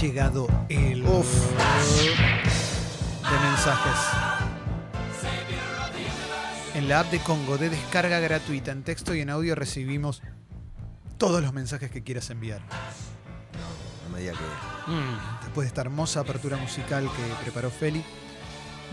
llegado el Uf. de mensajes. En la app de Congo de descarga gratuita en texto y en audio recibimos todos los mensajes que quieras enviar. No me diga que. Mm. Después de esta hermosa apertura musical que preparó Feli.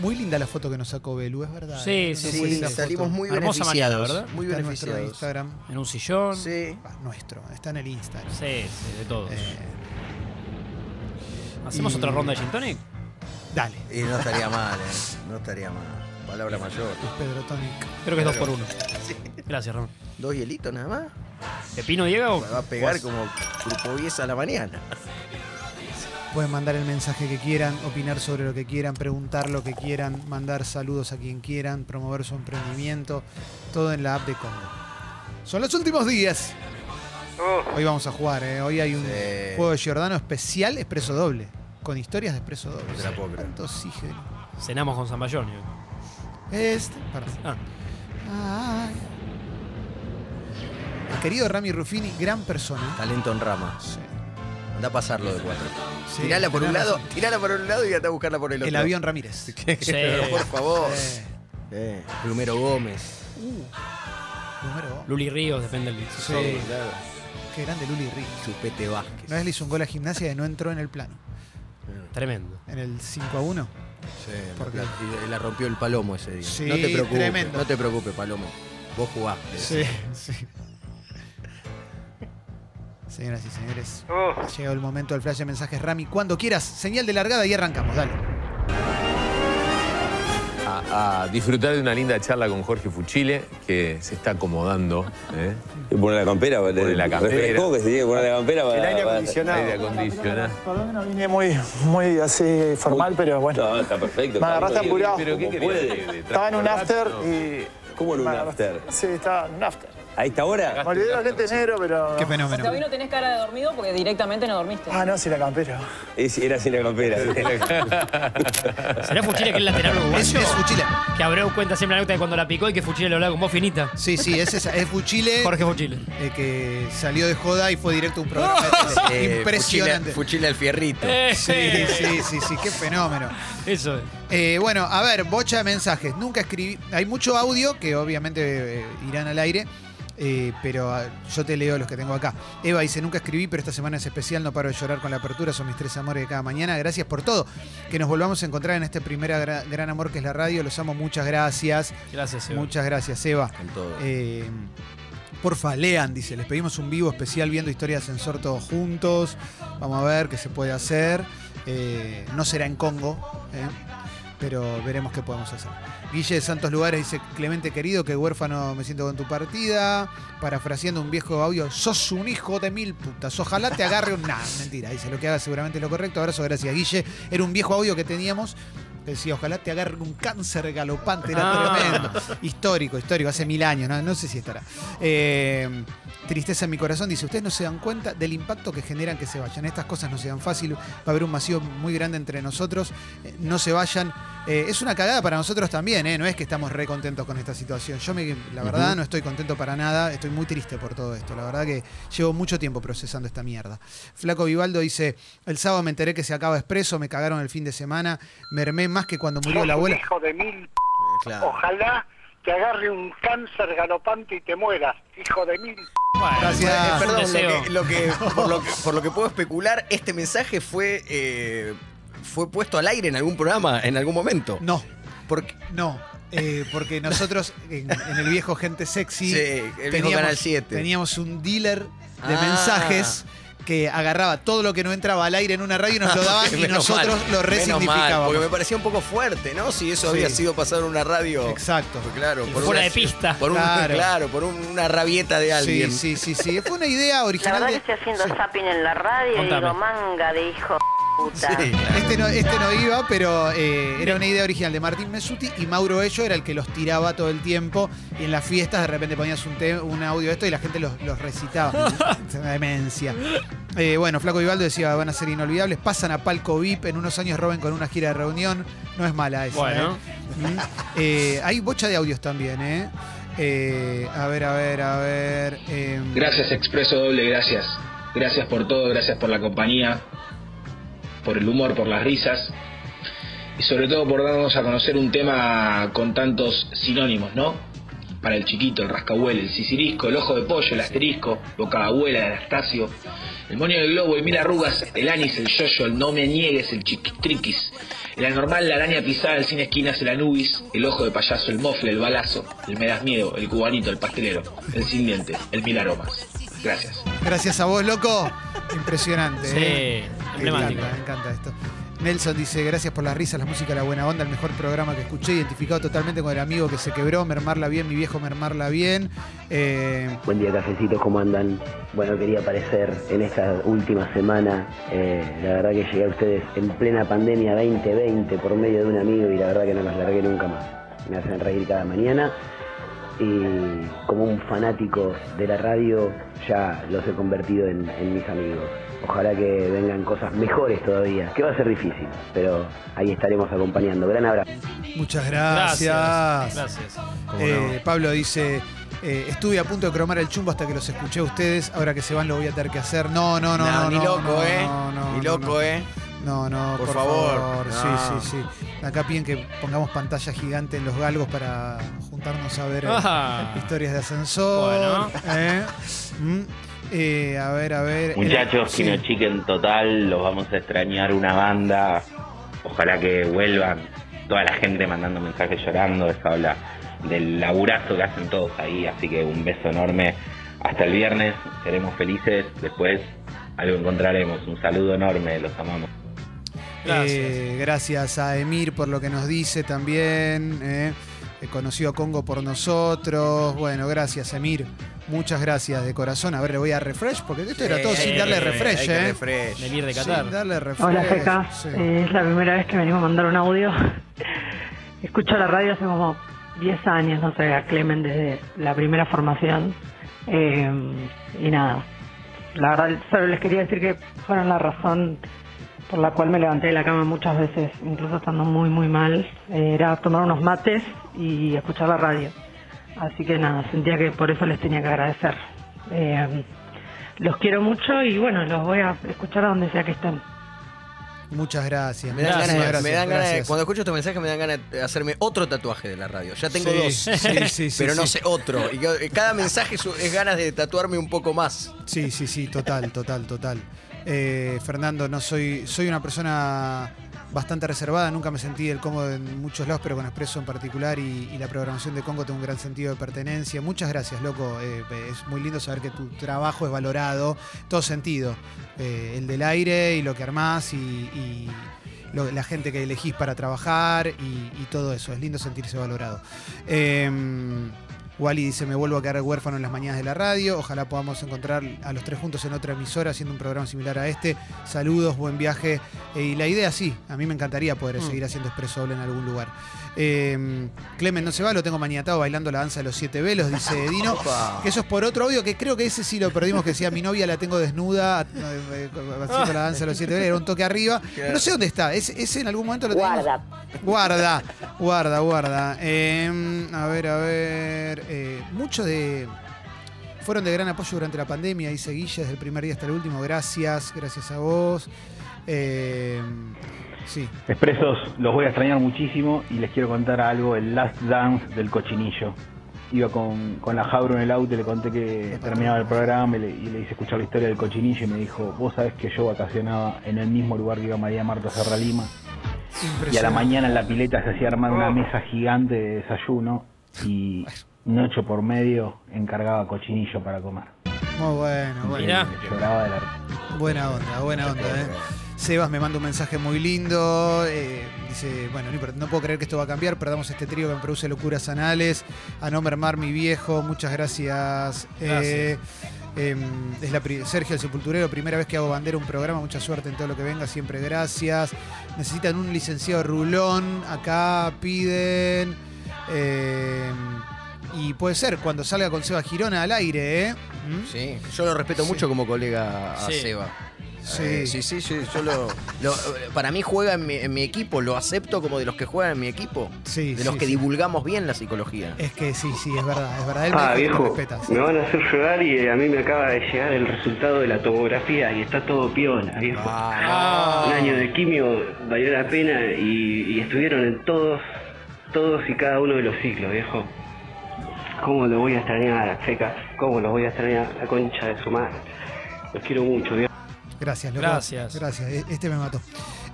Muy linda la foto que nos sacó Belu, es verdad. Sí, ¿eh? sí, sí, muy Sí, salimos foto. muy Hermosa mañana, beneficiados. ¿verdad? Muy Está en nuestro beneficiados. Instagram. En un sillón. Sí, Sí. Ah, nuestro, está en el Instagram. sí, de todos. Eh, ¿Hacemos y- otra ronda de Gin Tonic? dale, Y no estaría mal, ¿eh? No estaría mal. Palabra mayor. Pedro Tonic. Creo que es dos por uno. Gracias, Ramón. Dos hielitos nada más. ¿Pepino Diego? Me va a pegar Vos- como grupo 10 a la mañana. Pueden mandar el mensaje que quieran, opinar sobre lo que quieran, preguntar lo que quieran, mandar saludos a quien quieran, promover su emprendimiento, todo en la app de Congo. Son los últimos días. Hoy vamos a jugar, ¿eh? hoy hay un Sí. juego de Giordano especial expreso doble, con historias de expreso doble. No te la puedo creer. Tanto oxígeno. Cenamos con Zamballón. Este, perdón. Ah, Ay. El querido Rami Ruffini, gran persona. Talento en rama. Sí. Anda a pasarlo de cuatro. Sí, tirala por un tenés lado, razón. tirala por un lado y anda a buscarla por el otro. El avión Ramírez. sí. por favor. Eh, Eh, Plumero Gómez. número. Luli Ríos, depende del Sí. claro. Qué grande Luli Ríos. Chupete Vázquez. Una vez le hizo un gol a gimnasia y no entró en el plano. Tremendo. En el 5 a 1. Sí, Porque- la, y la rompió el palomo ese día. Sí, no te preocupes, tremendo. no te preocupes, palomo. Vos jugaste. Sí, sí. Señoras y señores, ha llegado el momento del flash de mensajes Rami. Cuando quieras, señal de largada y arrancamos. Dale. A, disfrutar de una linda charla con Jorge Fuchile, que se está acomodando. ¿eh? Y poner la campera, Poner la campera. que se tiene que poner la campera para. El aire acondicionado. Aire acondicionado. Perdón no vine muy, muy así formal, pero bueno. No, está perfecto. Me agarraste apurado. ¿Pero qué Estaba en un after y. ¿Cómo en un after? Sí, estaba en un after. ¿A esta hora? Me olvidé los lentes negros, pero. Qué O sea, hoy fenómeno. no tenés cara de dormido porque directamente no dormiste. Ah, no, sí, la campera. Es- era sin la campera. ¿Será Fuchile que es lateral Es, uruguayo? es Fuchile. Que Abreu cuenta siempre la nota de cuando la picó y que Fuchile lo hablaba con voz finita. Sí, sí, es, esa, es Fuchile. Jorge Fuchile. eh, que salió de joda y fue directo a un programa de tele. Eh, Impresionante. Fuchile, fuchile al fierrito. Sí, sí, sí, sí, qué fenómeno. Eso es. Eh, bueno, a ver, bocha de mensajes. Nunca escribí. Hay mucho audio que obviamente eh, irán al aire. Eh, pero ah, yo te leo los que tengo acá. Eva dice, nunca escribí, pero esta semana es especial, no paro de llorar con la apertura, son mis tres amores de cada mañana. Gracias por todo. Que nos volvamos a encontrar en este primer gra- gran amor que es la radio. Los amo, muchas gracias. Gracias, Seba. Muchas gracias, Eva. Con todo. Eh, porfa, lean, dice. Les pedimos un vivo especial viendo historias en Sor todos juntos. Vamos a ver qué se puede hacer. Eh, no será en Congo, eh, pero veremos qué podemos hacer. Guille de Santos Lugares dice, Clemente querido, que huérfano me siento con tu partida. Parafraseando un viejo audio, sos un hijo de mil putas. Ojalá te agarre un... Nah, mentira, dice, lo que haga seguramente es lo correcto. Abrazo, gracias Guille. Era un viejo audio que teníamos. Decía, ojalá te agarre un cáncer galopante, era Ah. tremendo. Histórico, histórico, hace mil años, no, no sé si estará. Eh, tristeza en mi corazón, dice, ustedes no se dan cuenta del impacto que generan que se vayan. Estas cosas no se dan fácil, va a haber un vacío muy grande entre nosotros, Eh, no se vayan. Eh, es una cagada para nosotros también, ¿eh? no es que estamos re contentos con esta situación. Yo, me, la verdad, no estoy contento para nada, estoy muy triste por todo esto. La verdad que llevo mucho tiempo procesando esta mierda. Flaco Vivaldo dice, el sábado me enteré que se acaba Expreso, me cagaron el fin de semana, mermé más que cuando murió la abuela. Hijo de mil. Claro. Ojalá te agarre un cáncer galopante y te mueras. Hijo de mil. Bueno, Gracias. Eh, perdón, lo que, lo que- por, lo que, por lo que puedo especular, este mensaje fue, eh, fue puesto al aire en algún programa, en algún momento. No, Porque, no. eh, porque nosotros en, en el viejo Gente Sexy sí, el viejo Canal 7. teníamos un dealer de Ah. mensajes que agarraba todo lo que no entraba al aire en una radio y nos lo daban y Menos nosotros mal, lo resignificábamos. Porque me parecía un poco fuerte, ¿no? Si eso Sí. había sido pasado en una radio. Exacto. Pues claro, por Fuera una- de pista. Por un- Claro. claro. por un- una rabieta de Sí, alguien. sí, sí, sí. Fue una idea La original verdad que de... estoy haciendo zapping en la radio y digo, manga de hijo puta. Sí, claro. Este no, este no iba, pero eh, era una idea original de Martín Mesuti y Mauro Ello era el que los tiraba todo el tiempo y en las fiestas de repente ponías un, te- un audio de esto y la gente los, los recitaba. Una demencia. Eh, bueno, Flaco Vivaldo decía, van a ser inolvidables, pasan a Palco VIP, en unos años roben con una gira de reunión. No es mala esa. Bueno. ¿eh? Mm. Eh, hay bocha de audios también, ¿eh? Eh, a ver, a ver, a ver. em, Gracias Expreso Doble, gracias. Gracias por todo, gracias por la compañía. Por el humor, por las risas y sobre todo por darnos a conocer un tema con tantos sinónimos, ¿no? Para el chiquito, el rascahuele, el sicirisco, el ojo de pollo, el asterisco, boca abuela, el Anastasio, el moño del globo, el mil arrugas, el anis, el yoyo, el no me niegues, el chiquitriquis, el anormal, la araña pisada, el sin esquinas, el anubis, el ojo de payaso, el mofle, el balazo, el me das miedo, el cubanito, el pastelero, el sin el mil aromas. Gracias. Gracias a vos, loco. Impresionante. Sí, ¿eh? Me encanta, me encanta esto. Nelson dice, gracias por las risas, la música, la buena onda, el mejor programa que escuché, identificado totalmente con el amigo que se quebró, mermarla bien, mi viejo mermarla bien. Eh, Buen día, cafecitos, ¿cómo andan? Bueno, quería aparecer en esta última semana. eh, la verdad que llegué a ustedes en plena pandemia 2020 por medio de un amigo y la verdad que no los largué nunca más. Me hacen reír cada mañana y como un fanático de la radio ya los he convertido en, en mis amigos. Ojalá que vengan cosas mejores todavía, que va a ser difícil, pero ahí estaremos acompañando. Gran abrazo. muchas gracias. Gracias. Eh, Pablo dice, eh, estuve a punto de cromar el chumbo hasta que los escuché a ustedes, ahora que se van lo voy a tener que hacer. No, no, no, no. ni no, loco, no, ¿eh? no, no, ni no, loco, no. ¿eh? No, no, por, Por favor. favor. Sí, No. sí, sí. Acá piden que pongamos pantalla gigante en los galgos para juntarnos a ver eh, Ah. historias de ascensor. Bueno. ¿eh? Mm. Eh, a ver, a ver. Muchachos, Sí. Kino Chicken total, los vamos a extrañar una banda. Ojalá que vuelvan. Toda la gente mandando mensajes llorando. Eso habla del laburazo que hacen todos ahí. Así que un beso enorme. Hasta el viernes. Seremos felices. Después algo encontraremos. Un saludo enorme. Los amamos. Eh, gracias a Emir por lo que nos dice también. eh. Eh, Conoció a Congo por nosotros. Bueno, gracias, Emir. Muchas gracias de corazón. A ver, le voy a refresh, porque esto era todo sin darle hay refresh, que ¿eh? refresh. De Sin Qatar. darle refresh. Hola, Feca. Sí. Eh, es la primera vez que venimos a mandar un audio. Escucho la radio hace como 10 años, no sé, a Clemen desde la primera formación. Eh, y nada, la verdad, solo les quería decir que fueron la razón por la cual me levanté de la cama muchas veces, incluso estando muy, muy mal. Eh, era tomar unos mates y escuchar la radio. Así que nada, sentía que por eso les tenía que agradecer. Eh, los quiero mucho y bueno, los voy a escuchar a donde sea que estén. Muchas gracias. Me dan, ganas, de- gracias, me dan ganas de- gracias. cuando escucho estos mensajes me dan ganas de hacerme otro tatuaje de la radio. Ya tengo Sí, dos, sí, sí, sí, pero no sí. sé otro. Y cada- cada mensaje es, es ganas de tatuarme un poco más. Sí, sí, sí, total, total, total. Eh, Fernando, no soy, soy una persona bastante reservada, nunca me sentí el cómodo en muchos lados, pero con Expreso en particular y, la programación de Congo tengo un gran sentido de pertenencia. Muchas gracias, loco. Eh, es muy lindo saber que tu trabajo es valorado, todo sentido. Eh, el del aire y lo que armás y, y la gente que elegís para trabajar y, y todo eso. Es lindo sentirse valorado. Wally dice, me vuelvo a quedar huérfano en las mañanas de la radio. Ojalá podamos encontrar a los tres juntos en otra emisora haciendo un programa similar a este. Saludos, buen viaje. Eh, y la idea sí, a mí me encantaría poder seguir haciendo expreso doble en algún lugar. Eh, Clemen no se va, lo tengo maniatado bailando la danza de los siete velos, dice Dino. Que eso es por otro audio que creo que ese sí lo perdimos, que decía mi novia la tengo desnuda, eh, eh, haciendo la danza de los siete velos, era un toque arriba. No sé dónde está, ese, ese en algún momento lo tenemos. Guarda. Guarda, guarda, guarda. Eh, a ver, a ver. eh, muchos de. Fueron de gran apoyo durante la pandemia, dice Guille, desde el primer día hasta el último. Gracias, gracias a vos. Eh, sí. Expresos, los voy a extrañar muchísimo y les quiero contar algo, el Last Dance del cochinillo. Iba con, con la Jabro en el auto y le conté que terminaba el programa y le, y le hice escuchar la historia del cochinillo y me dijo, vos sabés que yo vacacionaba en el mismo lugar que iba María Marta Serra Lima y a la mañana en la pileta se hacía armar una mesa gigante de desayuno y noche por medio encargaba cochinillo para comer. Muy bueno, bueno. Lloraba de la Buena onda, buena onda, ¿eh? Sebas me manda un mensaje muy lindo. eh, dice, bueno, no, puedo creer que esto va a cambiar. Perdamos este trío que me produce locuras anales. A no mermar mi viejo. Muchas gracias. Eh, em, es la Sergio el Sepulturero, primera vez que hago bandera un programa. Mucha suerte en todo lo que venga, siempre gracias. Necesitan un licenciado rulón. Acá piden. em, y puede ser cuando salga con Seba Girona al aire, ¿eh? ¿Mm? Sí, yo lo respeto Sí. mucho como colega a Sí. Seba. Sí. Eh, sí, sí, sí, yo lo, lo- para mí juega en mi, en mi equipo, lo acepto como de los que juegan en mi equipo, Sí, de los sí, que sí. divulgamos bien la psicología. Es que sí, sí, es verdad, es verdad. Él me Ah, lo viejo, me van a hacer llorar y eh, a mí me acaba de llegar el resultado de la tomografía y está todo piola, viejo. Ah. Un año de quimio valió la pena y, y estuvieron en todos, todos y cada uno de los ciclos, viejo. ¿Cómo lo voy a extrañar, Feca? ¿Cómo lo voy a extrañar, la concha de su madre? Los quiero mucho, viejo. Gracias, loco. Gracias. Gracias, e- este me mató.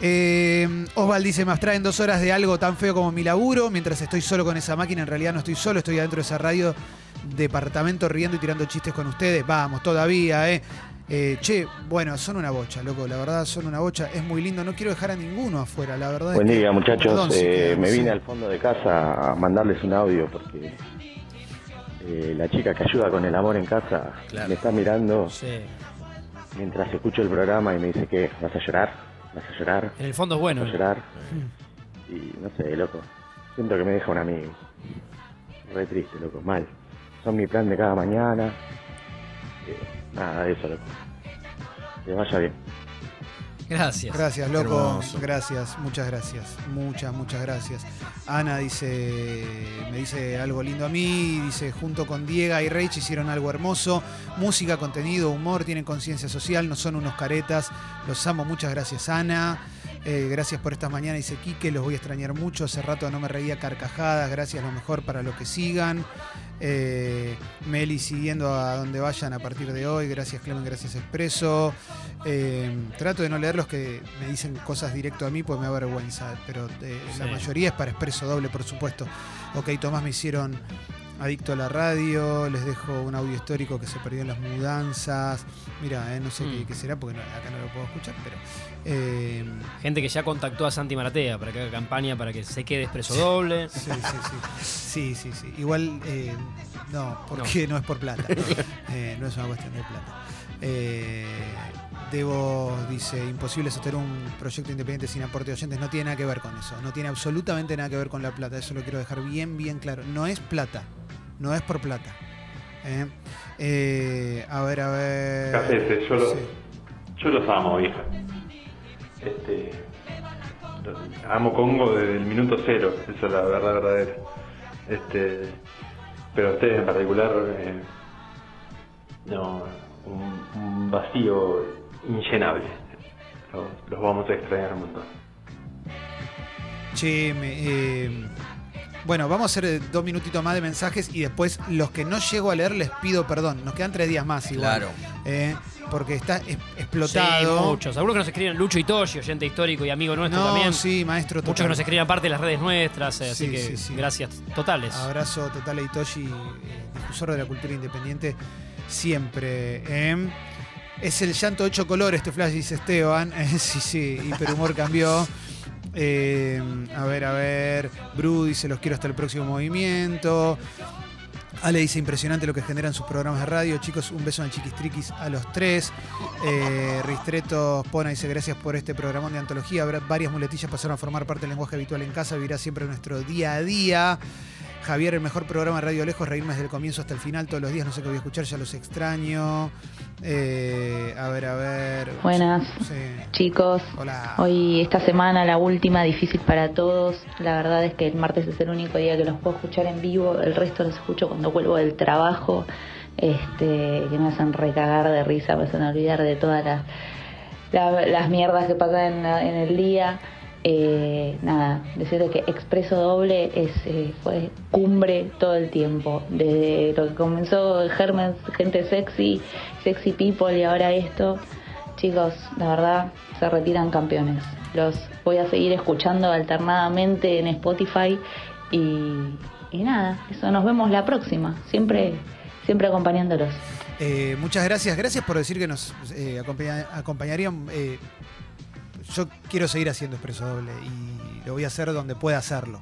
Eh, Osval dice, me abstraen dos horas de algo tan feo como mi laburo. Mientras estoy solo con esa máquina, en realidad no estoy solo, estoy adentro de esa radio, departamento riendo y tirando chistes con ustedes. Vamos, todavía, ¿eh? Eh, che, bueno, son una bocha, loco, la verdad son una bocha, es muy lindo, no quiero dejar a ninguno afuera, la verdad. es Buen que- día muchachos, Perdón si Eh, quedamos, me sí. vine al fondo de casa a mandarles un audio porque eh, la chica que ayuda con el amor en casa Claro. me está mirando Sí. Mientras escucho el programa y me dice que vas a llorar, vas a llorar, En el fondo es bueno. vas a llorar. Y no sé, loco, siento que me deja un amigo, re triste, loco, mal, son mi plan de cada mañana, Eh, nada de eso, loco, que vaya bien. Gracias. Gracias, loco. Hermoso. Gracias, muchas gracias. Muchas, muchas gracias. Ana dice, me dice algo lindo a mí, dice, junto con Diego y Reich hicieron algo hermoso. Música, contenido, humor, tienen conciencia social, no son unos caretas. Los amo, muchas gracias, Ana. Eh, gracias por estas mañanas, dice Quique, los voy a extrañar mucho. Hace rato no me reía carcajadas, gracias, lo mejor para lo que sigan. Eh, Meli siguiendo a donde vayan a partir de hoy. Gracias Clemen, gracias Expreso. Eh, trato de no leer los que me dicen cosas directo a mí, pues me da vergüenza. Pero eh, la mayoría es para Expreso Doble, por supuesto. Ok, Tomás me hicieron adicto a la radio. Les dejo un audio histórico que se perdió en las mudanzas. Mira, eh, no sé Mm. qué, qué será porque no- acá no lo puedo escuchar, pero. eh, Gente que ya contactó a Santi Maratea para que haga campaña para que se quede expreso doble. Sí, sí, sí. Sí, sí, sí. Igual, eh, no, porque no. es por plata. Eh, no es una cuestión de plata. Eh, Debo dice, imposible sostener un proyecto independiente sin aporte de oyentes. No tiene nada que ver con eso. No tiene absolutamente nada que ver con la plata. Eso lo quiero dejar bien, bien claro. No es plata. No es por plata. Eh, eh, a ver, a ver. Cafés, yo, los, Sí. yo los amo, vieja. Este, amo Congo desde el minuto cero, eso es la verdad verdadera. Este, pero a ustedes en particular, eh, no, un, un vacío inllenable. Los, los vamos a extrañar un montón. Che, me, bueno, vamos a hacer eh, dos minutitos más de mensajes y después los que no llego a leer les pido perdón. Nos quedan tres días más igual. Claro. Eh, porque está es- Sí, explotado. muchos. Algunos que nos escriben Lucho Itoshi, oyente histórico y amigo nuestro no, también. sí, maestro Muchos que nos escriben aparte de las redes nuestras, eh, así Sí, que sí, sí. gracias totales. Abrazo total a Itoshi, eh, difusor de la cultura independiente, siempre. eh. Es el llanto de ocho colores, este flash, dice Esteban. Eh, sí, sí, hiperhumor cambió. Eh, a ver, a ver. Bru dice, los quiero hasta el próximo movimiento. Ale dice, impresionante lo que generan sus programas de radio. Chicos, un beso en chiquistriquis a los tres. Eh, Ristreto Pona dice, gracias por este programón de antología. Varias muletillas pasaron a formar parte del lenguaje habitual en casa. Vivirá siempre nuestro día a día. Javier, el mejor programa de Radio Lejos, reírme desde el comienzo hasta el final, todos los días, no sé qué voy a escuchar, ya los extraño. Eh, a ver, a ver. Buenas, Sí. chicos. Hola. Hoy, esta semana, la última, difícil para todos. La verdad es que el martes es el único día que los puedo escuchar en vivo. El resto los escucho cuando vuelvo del trabajo. Este, que me hacen recagar de risa, me hacen olvidar de todas las, la- las mierdas que pasan en, en el día. Eh, nada, decirte que Expreso Doble es, eh, fue cumbre todo el tiempo. Desde lo que comenzó Germen, gente sexy, sexy people y ahora esto. Chicos, la verdad, se retiran campeones. Los voy a seguir escuchando alternadamente en Spotify y, nada, eso nos vemos la próxima. Siempre, siempre acompañándolos. Eh, muchas gracias. Gracias por decir que nos eh, acompaña- acompañarían. Yo quiero seguir haciendo Expreso Doble y lo voy a hacer donde pueda hacerlo.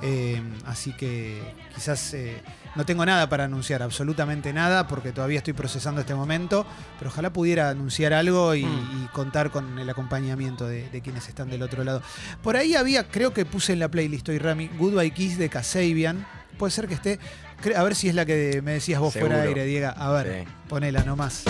Eh, así que quizás eh, no tengo nada para anunciar, absolutamente nada, porque todavía estoy procesando este momento, pero ojalá pudiera anunciar algo y, Mm. y contar con el acompañamiento de, de quienes están del otro lado. Por ahí había, creo que puse en la playlist hoy, Rami, Goodbye Kiss de Kasabian. Puede ser que esté, a ver si es la que me decías vos fuera de aire, Diego. A ver, Sí. ponela nomás.